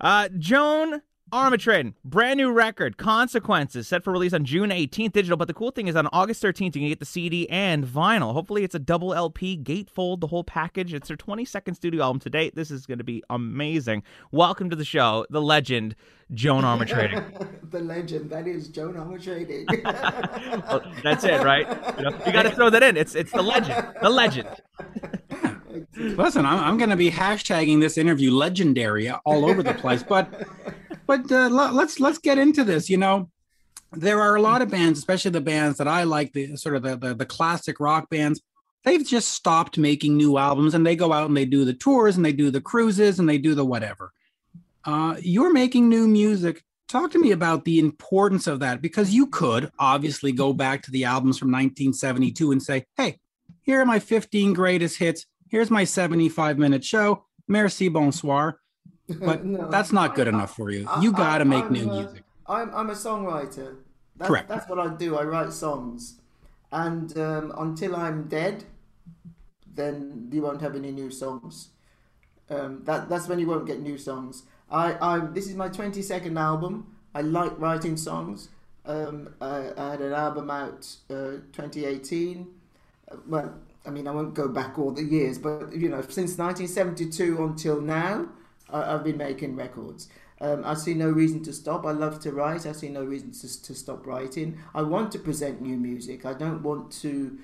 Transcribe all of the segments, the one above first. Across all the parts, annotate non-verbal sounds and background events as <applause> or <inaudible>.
Uh, Joan Armatrading, brand new record, Consequences, set for release on June 18th digital. But the cool thing is on August 13th, you can get the CD and vinyl. Hopefully, it's a double LP, gatefold, the whole package. It's their 22nd studio album to date. This is going to be amazing. Welcome to the show, the legend, Joan Armatrading. <laughs> the legend, that is Joan Armatrading. <laughs> well, that's it, right? You, know, you got to throw that in. It's, it's the legend, the legend. <laughs> Listen, I'm, I'm going to be hashtagging this interview legendary all over the place, but <laughs> but uh, let's let's get into this. You know, there are a lot of bands, especially the bands that I like, the sort of the, the, the classic rock bands. They've just stopped making new albums, and they go out and they do the tours, and they do the cruises, and they do the whatever. Uh, you're making new music. Talk to me about the importance of that, because you could obviously go back to the albums from 1972 and say, "Hey, here are my 15 greatest hits here's my 75 minute show. Merci, bonsoir. But <laughs> no, that's not good enough for you. You got to make I'm new a, music. I'm, I'm a songwriter. That's, Correct. That's what I do. I write songs. And um, until I'm dead, then you won't have any new songs. Um, that, that's when you won't get new songs. I, I, this is my 22nd album. I like writing songs. Um, I, I, had an album out uh, 2018. Uh, well, I mean, I won't go back all the years, but you know, since 1972 until now, I, have been making records. Um, I see no reason to stop. I love to write. I see no reason to, to stop writing. I want to present new music. I don't want to.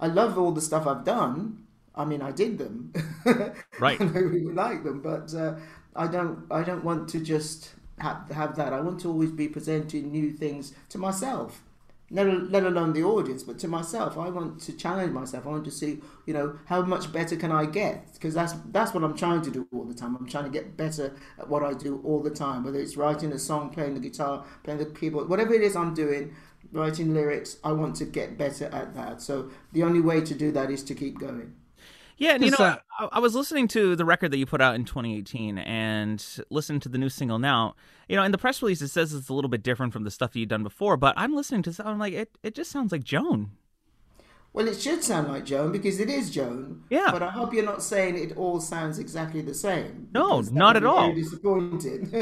I love all the stuff I've done. I mean, I did them. <laughs> Right. I really like them, but uh, I don't. I don't want to just have have that. I want to always be presenting new things to myself let, alone the audience, but to myself. I want to challenge myself. I want to see, you know, how much better can I get? Because that's that's what I'm trying to do all the time. I'm trying to get better at what I do all the time. Whether it's writing a song, playing the guitar, playing the keyboard, whatever it is I'm doing, writing lyrics. I want to get better at that. So the only way to do that is to keep going. Yeah, and you know, uh, I, I, was listening to the record that you put out in 2018 and listening to the new single now. You know, in the press release, it says it's a little bit different from the stuff you've done before, but I'm listening to I'm like, it, it just sounds like Joan. Well, it should sound like Joan because it is Joan. Yeah. But I hope you're not saying it all sounds exactly the same. No, not at all. Disappointed.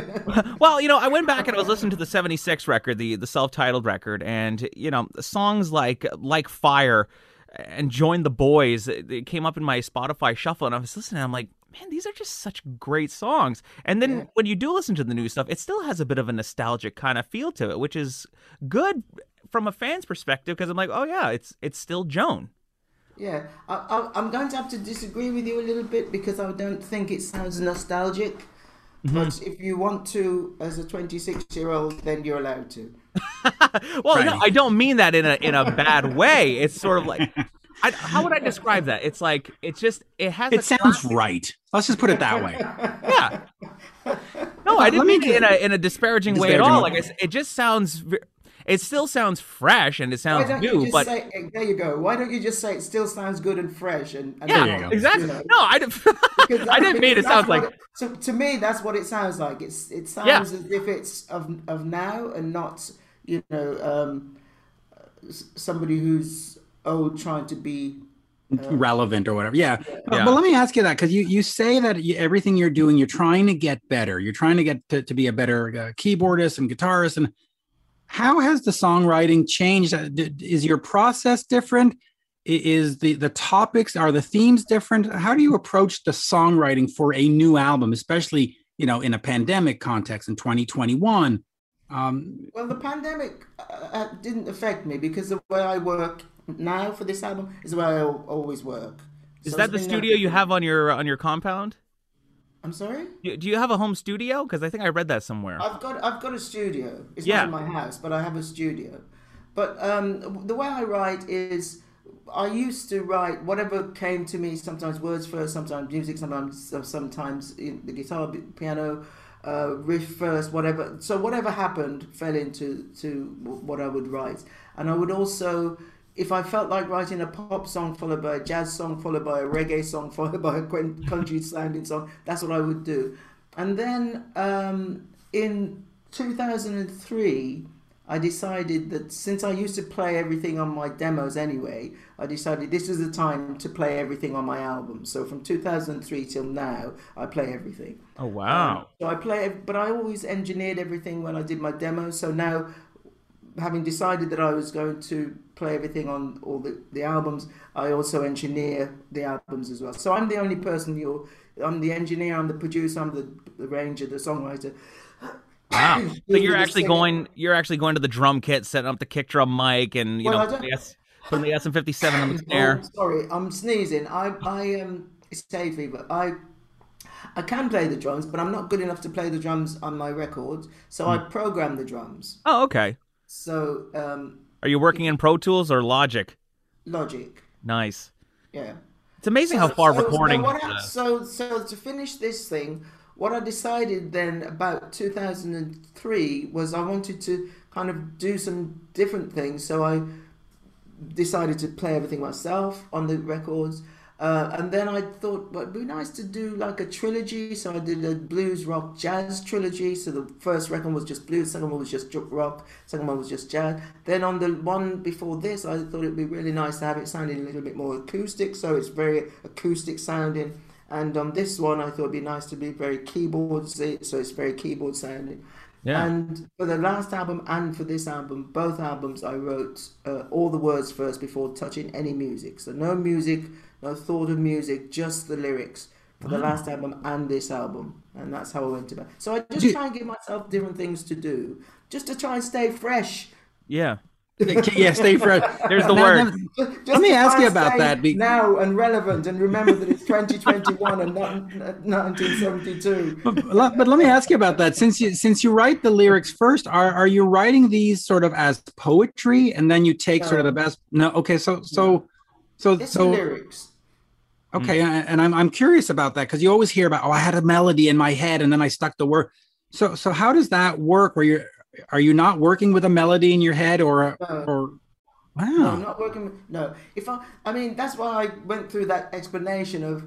<laughs> well, you know, I went back and I was listening to the '76 record, the the self-titled record, and you know, songs like like Fire and join the boys. It came up in my Spotify shuffle, and I was listening. I'm like, man, these are just such great songs. And then yeah. when you do listen to the new stuff, it still has a bit of a nostalgic kind of feel to it, which is good from a fan's perspective because I'm like, oh yeah, it's it's still Joan. Yeah, I, am going to have to disagree with you a little bit because I don't think it sounds nostalgic. Mm-hmm. But if you want to, as a 26 year old, then you're allowed to. <laughs> well, right. no, I don't mean that in a in a bad <laughs> way. It's sort of like, I, how would I describe that? It's like it's just it has. It sounds classic... right. Let's just put it that way. <laughs> yeah. No, I didn't mean it in a in a disparaging, disparaging way at all. Like I, it just sounds it still sounds fresh and it sounds new, but say, there you go. Why don't you just say it still sounds good and fresh and, and yeah, exactly. You know? No, I didn't. <laughs> I didn't mean it sounds like. It, so to me, that's what it sounds like. It's it sounds yeah. as if it's of of now and not you know um, somebody who's old trying to be uh, relevant or whatever. Yeah. yeah. But, but, let me ask you that because you, you say that you, everything you're doing, you're trying to get better. You're trying to get to, to be a better uh, keyboardist and guitarist. And how has the songwriting changed? Uh, is your process different? Is the the topics are the themes different? How do you approach the songwriting for a new album, especially you know in a pandemic context in 2021? Um, well, the pandemic uh, uh, didn't affect me because the way I work now for this album is the way I always work. Is so that the studio you have on your on your compound? I'm sorry. Do you have a home studio? Because I think I read that somewhere. I've got I've got a studio. It's yeah. not in my house, but I have a studio. But um, the way I write is I used to write whatever came to me. Sometimes words first, sometimes music, sometimes sometimes the guitar, piano, uh, riff first, whatever. So whatever happened fell into to what I would write, and I would also if I felt like writing a pop song followed by a jazz song followed by a reggae song <laughs> followed by a country sounding song, that's what I would do. And then um, in 2003, I decided that since I used to play everything on my demos anyway, I decided this is the time to play everything on my album. So from 2003 till now, I play everything. Oh wow! Um, so I play, but I always engineered everything when I did my demos. So now, having decided that I was going to play everything on all the, the albums, I also engineer the albums as well. So I'm the only person you're. I'm the engineer. I'm the producer. I'm the, the arranger, the songwriter. Wow! So <coughs> you're actually going. You're actually going to the drum kit, setting up the kick drum mic, and you Well, know, yes, putting the SM57 on the <coughs> snare. Oh, sorry, I'm sneezing. I I um it's hay fever. I I can play the drums, but I'm not good enough to play the drums on my records. So I Hmm. program the drums. Oh, okay. So um Are you working in Pro Tools or Logic? Logic, Nice. yeah. It's amazing how far so- recording. So, what uh, I- so so to finish this thing, what I decided then about 2003 was I wanted to kind of do some different things. So I decided to play everything myself on the records. Uh, and then I thought, well, it'd be nice to do like a trilogy. So I did a blues, rock, jazz trilogy. So the first record was just blues, second one was just ju- rock, second one was just jazz. Then on the one before this, I thought it'd be really nice to have it sounding a little bit more acoustic. So it's very acoustic sounding. And on this one, I thought it'd be nice to be very keyboard, so it's very keyboard sounding. Yeah. And for the last album and for this album, both albums, I wrote uh, all the words first before touching any music. So no music, no thought of music, just the lyrics for the last album and this album. And that's how I went about. it. So I just Do- try and give myself different things to do, just to try and stay fresh. yeah. Yeah, stay fresh. There's the Now, word. now, Just Let me ask you about that, be- now and relevant, and remember that it's 2021 and not 1972. but, let- but let me ask you about that. Since you since you write the lyrics first, are are you writing these sort of as poetry, and then you take sort of the best? No, okay. So so so It's the so lyrics. okay, mm. and and I'm I'm curious about that because you always hear about oh I had a melody in my head and then I stuck the word. So so how does that work? Where you are you not working with a melody in your head or No. or No, wow not working. No, if I, I mean, that's why I went through that explanation of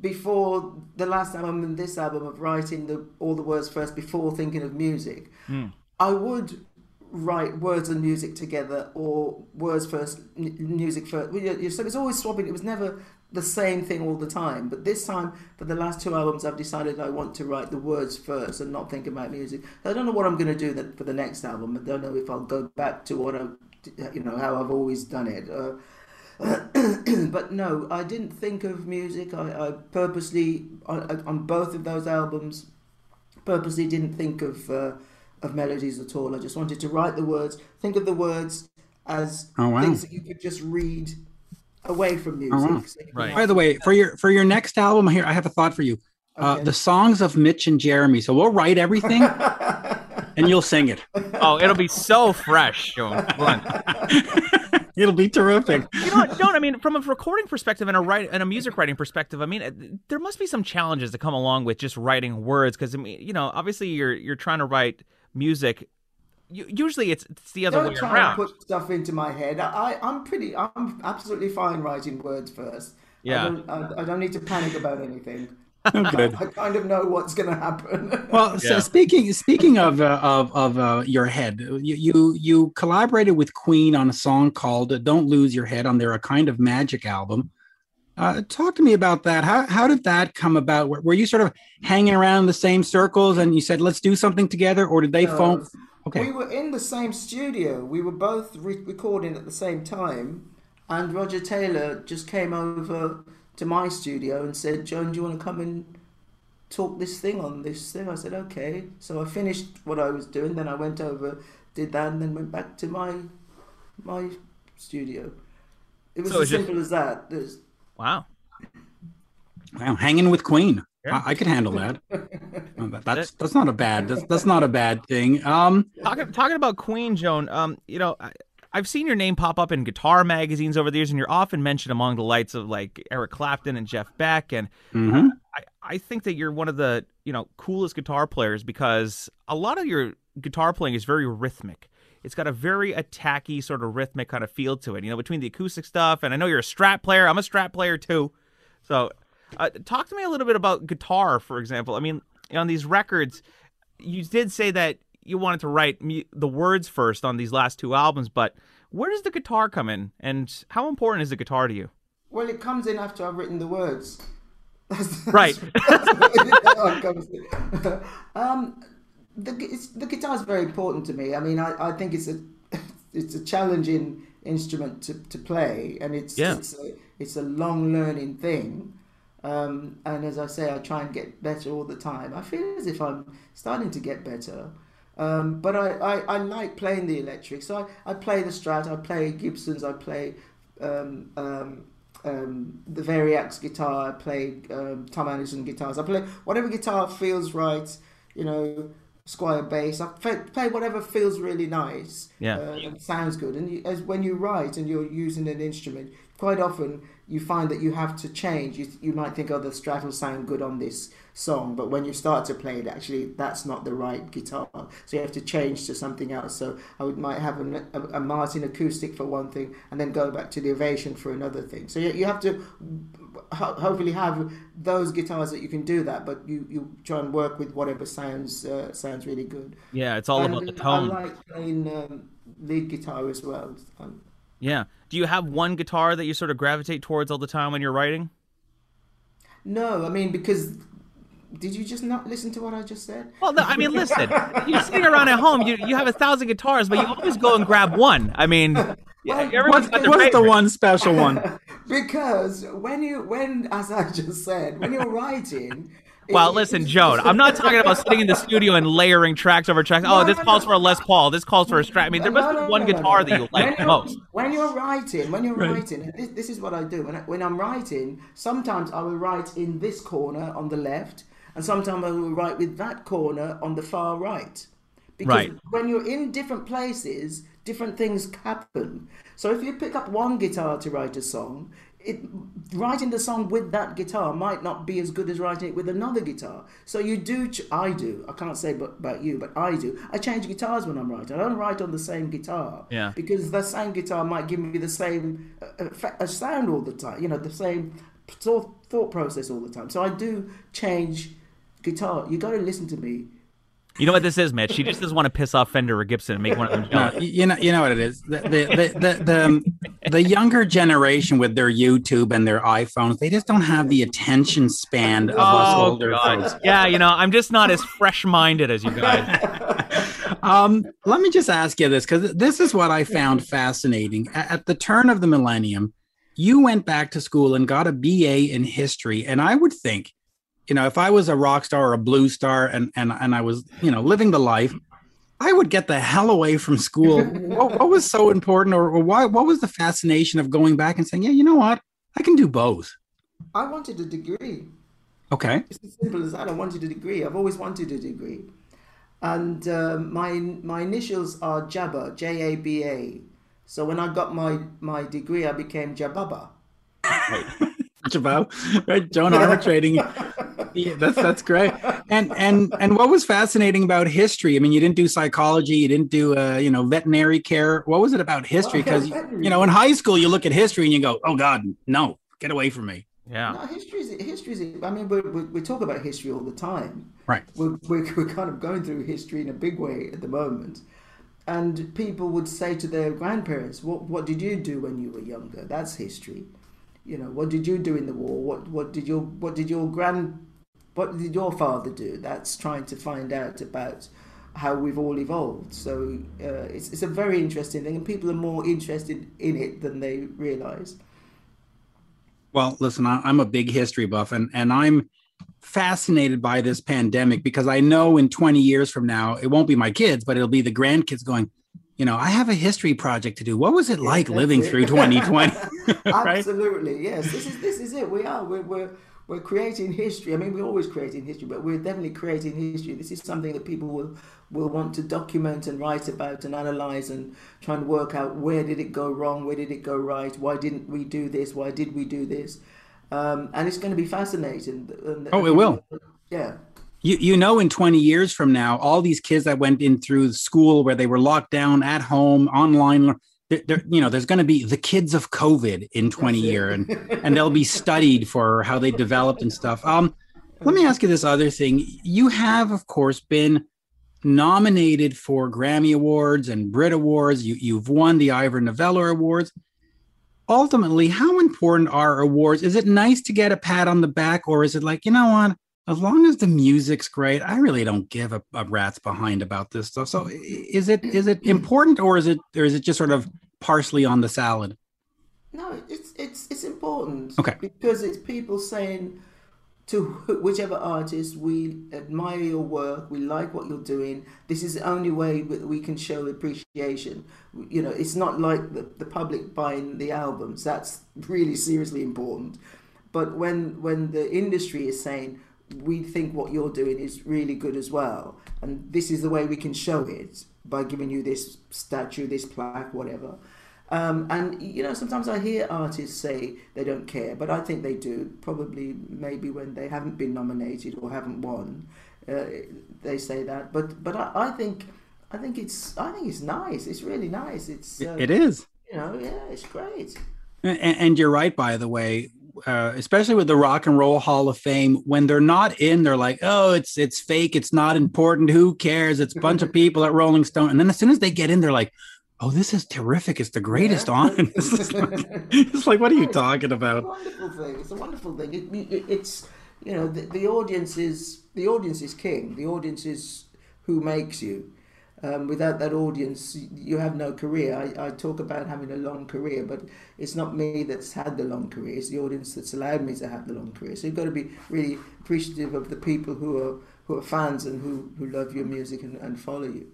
before the last album and this album of writing the all the words first before thinking of music. Hmm. I would write words and music together or words first, m- music first. Well, you- you- So it's always swapping. It was never the same thing all the time. But this time, for the last two albums, I've decided I want to write the words first and not think about music. I don't know what I'm going to do that for the next album. I don't know if I'll go back to what I, you know, how I've always done it. Uh, <clears throat> but no, I didn't think of music. I, I purposely on, on both of those albums purposely didn't think of uh, of melodies at all. I just wanted to write the words, think of the words as Oh, wow. things that you could just read away from music. wow. So you Right. By the way, for your for your next album here, I have a thought for you. Uh, the songs of Mitch and Jeremy. So we'll write everything, <laughs> and you'll sing it. Oh, it'll be so fresh, Joan. On. <laughs> It'll be terrific. You know what, Joan? I mean, from a recording perspective and a write and a music writing perspective, I mean, uh, there must be some challenges that come along with just writing words because I mean, you know, obviously you're you're trying to write music. U- Usually, it's it's the other Don't way try around. and put stuff into my head. I, I'm pretty. I'm absolutely fine writing words first. Yeah. I don't, I, I don't need to panic about anything. <laughs> Oh, good. I kind of know what's going to happen. <laughs> Well, so speaking speaking of uh, of of uh, your head, you, you you collaborated with Queen on a song called "Don't Lose Your Head" on their "A Kind of Magic" album. Uh, talk to me about that. How how did that come about? Were, were you sort of hanging around the same circles, and you said, "Let's do something together," or did they No. phone? Okay. We were in the same studio. We were both re- recording at the same time, and Roger Taylor just came over to my studio and said, "Joan, do you want to come and talk this thing on this thing?" I said, "Okay." So I finished what I was doing. Then I went over, did that, and then went back to my my studio. It was So as it's just- simple as that. There's, Wow. Wow, hanging with Queen. Yeah. I, I could handle that. <laughs> Uh, That's that's not a bad that's, that's <laughs> not a bad thing. Um, Talking talking about Queen, Joan. Um, you know, I, I've seen your name pop up in guitar magazines over the years, and you're often mentioned among the lights of like Eric Clapton and Jeff Beck, and mhm. I, I think that you're one of the you know coolest guitar players because a lot of your guitar playing is very rhythmic. It's got a very attacky sort of rhythmic kind of feel to it. You know, between the acoustic stuff and I know you're a strat player. I'm a strat player too. So, uh, talk to me a little bit about guitar, for example. I mean, on these records, you did say that you wanted to write mu- the words first on these last two albums, but where does the guitar come in, and how important is the guitar to you? Well, it comes in after I've written the words. <laughs> That's, Right. <laughs> that's it comes in. <laughs> um, the it's, the guitar is very important to me. I mean, I, I think it's a it's a challenging instrument to, to play, and it's Yeah. it's a, it's a long learning thing. Um, and as I say, I try and get better all the time. I feel as if I'm starting to get better. Um, but I, I, I like playing the electric. So I, I play the Strat, I play Gibsons, I play um, um, um, the Variax guitar, I play um, Tom Anderson guitars. I play whatever guitar feels right, you know, Squier bass. I play, whatever feels really nice Yeah. uh, and sounds good. And you, as when you write and you're using an instrument, quite often you find that you have to change. You, you might think, oh, the Strat will sound good on this song, but when you start to play it, actually, that's not the right guitar. So you have to change to something else. So I would might have a, a, a Martin acoustic for one thing, and then go back to the Ovation for another thing. So you, you have to ho- hopefully have those guitars that you can do that, but you, you try and work with whatever sounds uh, sounds really good. Yeah, it's all And about the tone. I like playing um, lead guitar as well. Um, Yeah. Do you have one guitar that you sort of gravitate towards all the time when you're writing? no, I mean because did you just not listen to what I just said? Well, no, I mean, <laughs> listen, you're sitting around at home, you, you have a thousand guitars, but you always go and grab one. I mean, yeah, everyone's What's, got what's the one special one? <laughs> Because when you when as I just said, when you're writing. Well, listen, Joan, I'm not talking about sitting in the studio and layering tracks over tracks. Oh, No, this no, calls no. for a Les Paul. This calls for a Strat. I mean, there must No, be no, one no, no, guitar no. that you like you're, most. When you're writing, when you're Right. writing, this, this is what I do. When, I, when I'm writing, sometimes I will write in this corner on the left, and sometimes I will write with that corner on the far right. Because Right. when you're in different places, different things happen. So if you pick up one guitar to write a song, it, writing the song with that guitar might not be as good as writing it with another guitar. So you do, ch- I do. I can't say but, about you, but I do. I change guitars when I'm writing. I don't write on the same guitar. Yeah. Because the same guitar might give me the same uh, effect, uh, sound all the time. You know, the same thought, thought process all the time. So I do change guitar. You got to listen to me. You know what this is, Mitch? She just doesn't want to piss off Fender or Gibson and make one of them No, jealous. you know, you know what it is. The the the the, the, um, the younger generation with their YouTube and their iPhones, they just don't have the attention span of us Oh, older God. folks. Yeah, you know, I'm just not as fresh-minded as you guys. <laughs> Um, let me just ask you this because this is what I found fascinating. At the turn of the millennium, you went back to school and got a BA in history, and I would think, you know, if I was a rock star or a blue star, and and and I was, you know, living the life, I would get the hell away from school. <laughs> what, what was so important, or, or why? What was the fascination of going back and saying, yeah, you know what, I can do both. I wanted a degree. Okay. It's as simple as that. I wanted a degree. I've always wanted a degree. And um, my my initials are Jabba, J A B A. So when I got my, my degree, I became Jababa. <laughs> Jabal, right? Joan Armatrading. <laughs> <laughs> Yeah, that's that's great. And and and what was fascinating about history? I mean, you didn't do psychology, you didn't do uh, you know veterinary care. What was it about history? Because you know, in high school, you look at history and you go, "Oh God, no, get away from me." Yeah. No, history is history is. I mean, we we we talk about history all the time. Right. We're, we're we're kind of going through history in a big way at the moment, and people would say to their grandparents, "What what did you do when you were younger? That's history." You know, what did you do in the war? What what did your what did your grand what did your father do? That's trying to find out about how we've all evolved. So uh, it's it's a very interesting thing, and people are more interested in it than they realise. Well, listen, I'm a big history buff, and and I'm fascinated by this pandemic because I know in 20 years from now, it won't be my kids, but it'll be the grandkids going. You know, I have a history project to do. What was it like living it. through 2020? <laughs> <laughs> right? Absolutely, yes. This is this is it. We are we're, we're we're creating history. I mean, we're always creating history, but we're definitely creating history. This is something that people will will want to document and write about and analyze and try and work out where did it go wrong, where did it go right, why didn't we do this, why did we do this, um, and it's going to be fascinating. Oh, it will. Yeah. You, you know, in 20 years from now, all these kids that went in through school where they were locked down at home, online, they're- you know, there's going to be the kids of COVID in 20 That's it. year, and and they'll be studied for how they developed and stuff. Um, let me ask you this other thing. You have, of course, been nominated for Grammy Awards and Brit Awards. You, you've won the Ivor Novello Awards. Ultimately, how important are awards? Is it nice to get a pat on the back, or is it like, you know what? As long as the music's great, I really don't give a, a rat's behind about this stuff. So, is it is it <clears throat> important, or is it or is it just sort of parsley on the salad? No, it's it's it's important. Okay. Because it's people saying to whichever artist we admire your work, we like what you're doing. This is the only way that we can show appreciation. You know, it's not like the, the public buying the albums. That's really seriously important. But when when the industry is saying we think what you're doing is really good as well, and this is the way we can show it by giving you this statue, this plaque, whatever um, and you know, sometimes I hear artists say they don't care, but I think they do. Probably, maybe when they haven't been nominated or haven't won, uh, they say that. But but I, I, think I think it's I think it's nice. It's really nice. It's uh, it is. You know, yeah, it's great. And, and you're right, by the way. Uh, especially with the Rock and Roll Hall of Fame, when they're not in, they're like, "Oh, it's it's fake. It's not important. Who cares? It's a bunch of <laughs> people at Rolling Stone." And then as soon as they get in, they're like, oh, this is terrific. It's the greatest yeah. on. <laughs> it's, like, it's like, what are you talking about? It's a wonderful thing. It's a wonderful thing. It, it, it's, you know, the, the audience is the audience is king. The audience is who makes you. Um, without that audience, you have no career. I, I talk about having a long career, but it's not me that's had the long career. It's the audience that's allowed me to have the long career. So you've got to be really appreciative of the people who are who are fans and who, who love your music and, and follow you.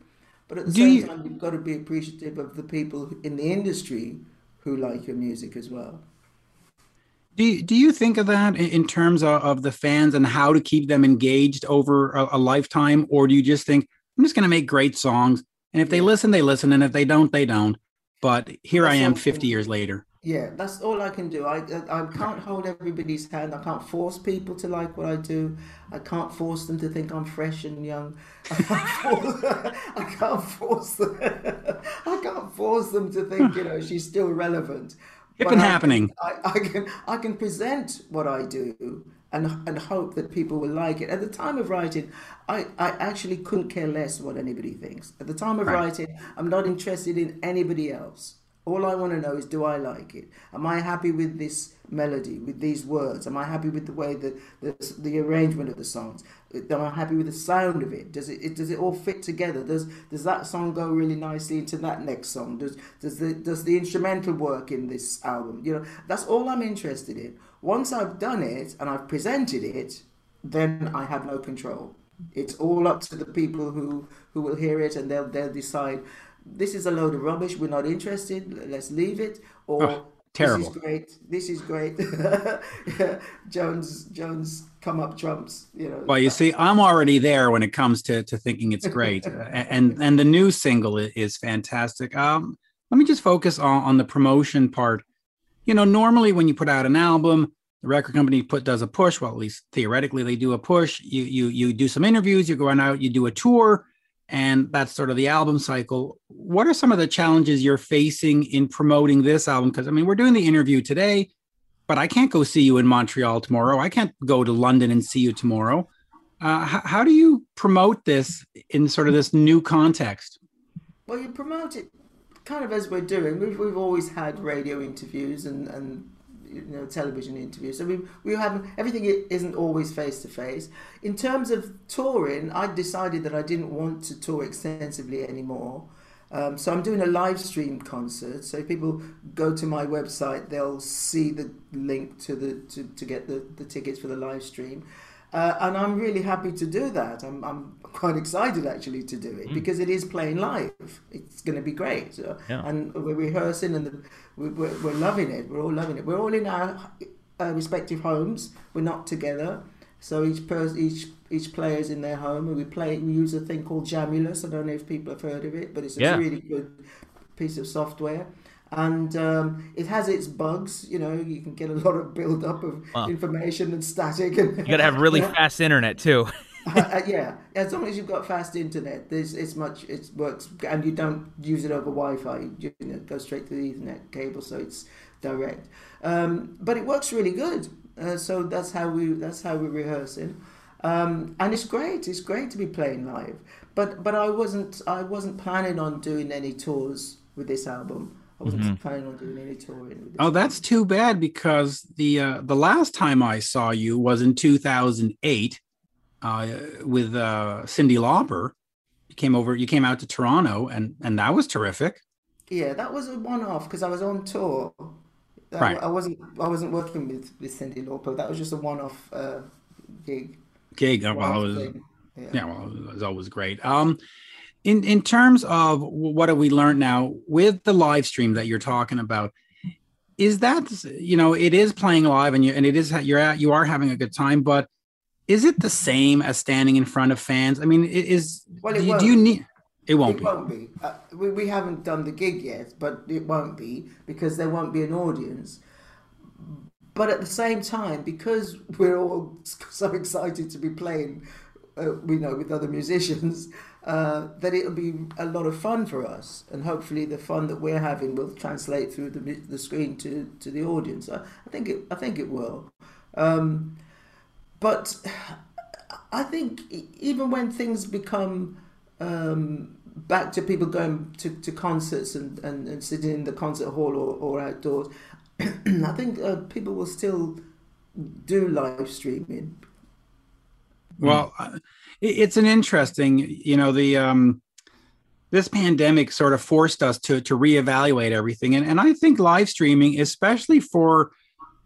But at the Do same you... time, you've got to be appreciative of the people in the industry who like your music as well. Do you, do you think of that in terms of, of the fans and how to keep them engaged over a, a lifetime? Or do you just think, I'm just going to make great songs? And if they yeah. listen, they listen. And if they don't, they don't. But here That's I am 50 years later. Yeah, that's all I can do. I, I, I can't hold everybody's hand. I can't force people to like what I do. I can't force them to think I'm fresh and young. <laughs> I can't force, <laughs> I can't force them. <laughs> I can't force them to think you know she's still relevant. It's been happening. I, I can I can present what I do and and hope that people will like it. At the time of writing, I, I actually couldn't care less what anybody thinks. At the time of right. writing, I'm not interested in anybody else. All I want to know is do I like it? Am I happy with this melody, with these words? Am I happy with the way that the, the arrangement of the songs? Am I happy with the sound of it? Does it, it does it all fit together? Does does that song go really nicely into that next song? Does does the does the instrumental work in this album? You know, that's all I'm interested in. Once I've done it and I've presented it, then I have no control. It's all up to the people who who will hear it and they'll they'll decide this is a load of rubbish. We're not interested. Let's leave it. Or oh, terrible. This is great. This is great. <laughs> Jones Jones come up trumps. You know. Well, you see, I'm already there when it comes to to thinking it's great, <laughs> and and the new single is fantastic. Um, let me just focus on on the promotion part. You know, normally when you put out an album, the record company put does a push. Well, at least theoretically, they do a push. You you you do some interviews. You go out. You do a tour and that's sort of the album cycle. What are some of the challenges you're facing in promoting this album? Because I mean, we're doing the interview today, but I can't go see you in Montreal tomorrow. I can't go to London and see you tomorrow. Uh, how do you promote this in sort of this new context? Well, you promote it kind of as we're doing. We've, we've always had radio interviews and, and you know television interviews. So we we have everything isn't always face to face. In terms of touring, I decided that I didn't want to tour extensively anymore. Um, so I'm doing a live stream concert. So if people go to my website, they'll see the link to the to, to get the, the tickets for the live stream. Uh, and I'm really happy to do that. I'm, I'm quite excited actually to do it mm. because it is playing live. It's going to be great. So, yeah. And we're rehearsing and the, we're, we're, loving it. We're all loving it. We're all in our uh, respective homes. We're not together. So each person, each each player is in their home, and we play. We use a thing called Jamulus. I don't know if people have heard of it, but it's a yeah. really good piece of software and um, it has its bugs. You know, you can get a lot of build up of wow. information and static. And, you got to have really yeah. fast internet too. <laughs> uh, uh, yeah, as long as you've got fast internet, there's it's much it works, and you don't use it over Wi-Fi. You know, go straight to the Ethernet cable, so it's direct. Um, but it works really good. Uh, so that's how we that's how we're rehearsing. Um, and it's great. It's great to be playing live. But but I wasn't I wasn't planning on doing any tours with this album. I wasn't mm-hmm. planning on doing any touring. oh, that's too bad because the uh, the last time I saw you was in 2008 uh, with uh, Cyndi Lauper. You came over. You came out to Toronto, and and that was terrific. Yeah, that was a one-off because I was on tour. Right. I, I, wasn't. I wasn't working with with Cyndi Lauper. That was just a one-off uh, gig. Gig. Well, was, yeah. yeah. Well, it was always great. Um, in in terms of what have we learned now with the live stream that you're talking about is that you know it is playing live and you and it is you're at you are having a good time but is it the same as standing in front of fans i mean is well, do, you, do, you need it won't it be. Won't be. Uh, we, we haven't done the gig yet, but it won't be because there won't be an audience. But at the same time, because we're all <laughs> so excited to be playing, uh, we know with other musicians, uh, that it'll be a lot of fun for us, and hopefully the fun that we're having will translate through the the screen to, to the audience. I, I think it I think it will, um, but <sighs> I think even when things become um, back to people going to, to concerts and, and, and sitting in the concert hall or, or outdoors, <clears throat> I think uh, people will still do live streaming. Well, it's an interesting, you know, the um, this pandemic sort of forced us to to reevaluate everything, and and I think live streaming, especially for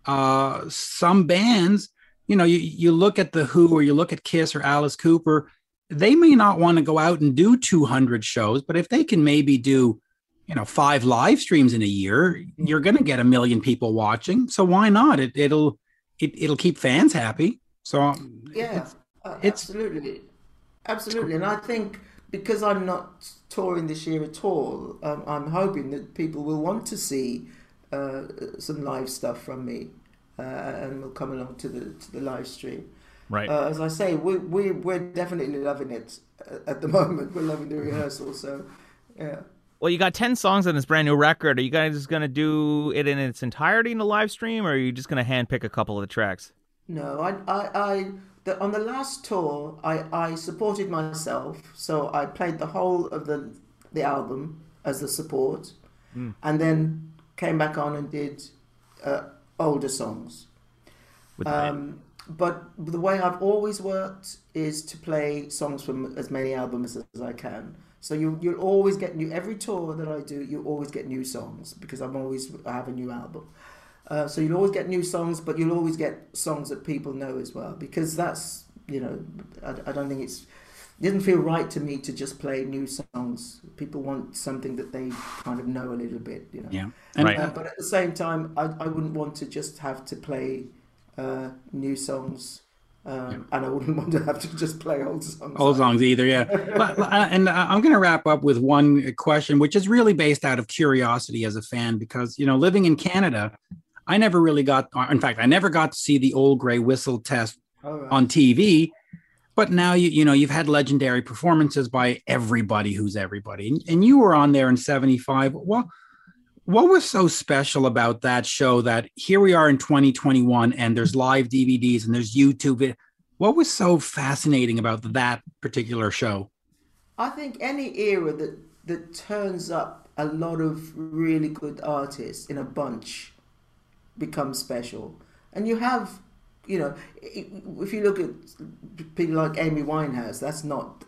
uh, some bands, you know, you you look at the Who or you look at Kiss or Alice Cooper, they may not want to go out and do 200 shows, but if they can maybe do you know five live streams in a year you're going to get a million people watching. So why not? It, it'll it, it'll keep fans happy. So yeah uh, absolutely, absolutely. And I think because I'm not touring this year at all, um, I'm hoping that people will want to see uh, some live stuff from me, uh, and will come along to the to the live stream. Right. Uh, as I say, we we we're definitely loving it at the <laughs> moment. We're loving the rehearsal. So, yeah. Well, you got 10 songs on this brand new record. Are you guys going to do it in its entirety in the live stream, or are you just going to handpick a couple of the tracks? No, I, I, I the, on the last tour, I, I supported myself, so I played the whole of the the album as the support, mm. and then came back on and did uh, older songs. Um, but the way I've always worked is to play songs from as many albums as I can. So you you'll always get new every tour that I do. You always get new songs because I'm always I have a new album. Uh, so you'll always get new songs, but you'll always get songs that people know as well because that's you know I, I don't think it's it doesn't feel right to me to just play new songs. People want something that they kind of know a little bit, you know. Yeah, and, right. Uh, but at the same time, I, I wouldn't want to just have to play uh, new songs. Um, yeah. And I wouldn't <laughs> want to have to just play old songs. Old songs either, yeah. <laughs> but, uh, and uh, I'm going to wrap up with one question, which is really based out of curiosity as a fan, because you know, living in Canada, I never really got, in fact, I never got to see the Old Grey Whistle Test oh, right. on TV. But now you you know you've had legendary performances by everybody who's everybody, and, and you were on there in '75. Well, what was so special about that show that here we are in 2021 and there's live DVDs and there's YouTube? What was so fascinating about that particular show? I think any era that that turns up a lot of really good artists in a bunch becomes special. And you have, you know, if you look at people like Amy Winehouse, that's not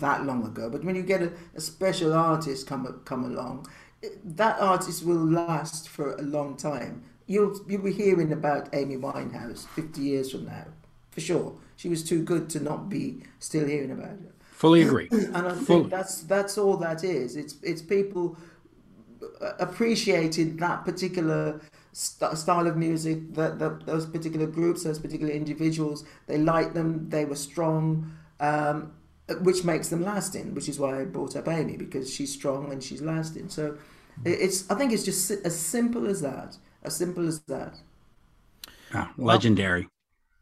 that long ago. But when you get a, a special artist come come along, that artist will last for a long time. You'll you'll be hearing about Amy Winehouse fifty years from now, for sure. She was too good to not be still hearing about her. Fully agree. <clears throat> and I think Fully. that's that's all that is. It's it's people appreciated that particular st- style of music, that those particular groups, those particular individuals, they liked them, they were strong, um, which makes them lasting. Which is why I brought up Amy because she's strong and she's lasting. So it's I think it's just as simple as that. As simple as that. Ah, legendary.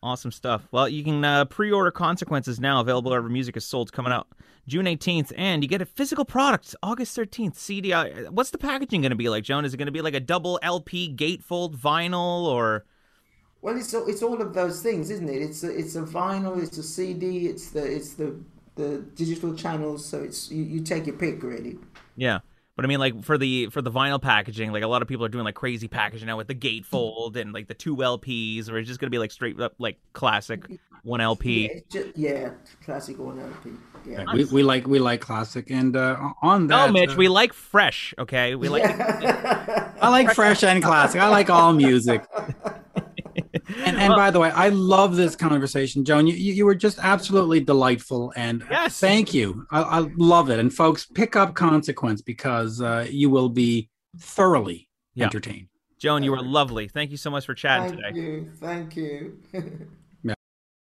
Awesome stuff. Well, you can uh, pre-order Consequences now, available wherever music is sold. coming out June 18th, and you get a physical product August 13th. CD. Uh, what's the packaging going to be like, Joan? Is it going to be like a double LP gatefold vinyl or? Well, it's it's all of those things, isn't it? It's a, it's a vinyl, it's a CD, it's the it's the the digital channels. So it's you, you take your pick, really. Yeah. But I mean, like for the for the vinyl packaging, like a lot of people are doing like crazy packaging now with the gatefold and like the two LPs, or it's just gonna be like straight up like classic one LP. Yeah, just, yeah classic one LP. Yeah. We, we like we like classic, and uh, on that, oh, Mitch, uh, we like fresh. Okay, we like. <laughs> I like fresh and classic. I like all music. <laughs> And, and by the way, I love this conversation, Joan. You, you were just absolutely delightful, and Yes. thank you. I, I love it. And folks, pick up Consequence because uh, you will be thoroughly Yeah. entertained. Joan, you were lovely. Thank you so much for chatting Thank today. you, thank you. <laughs>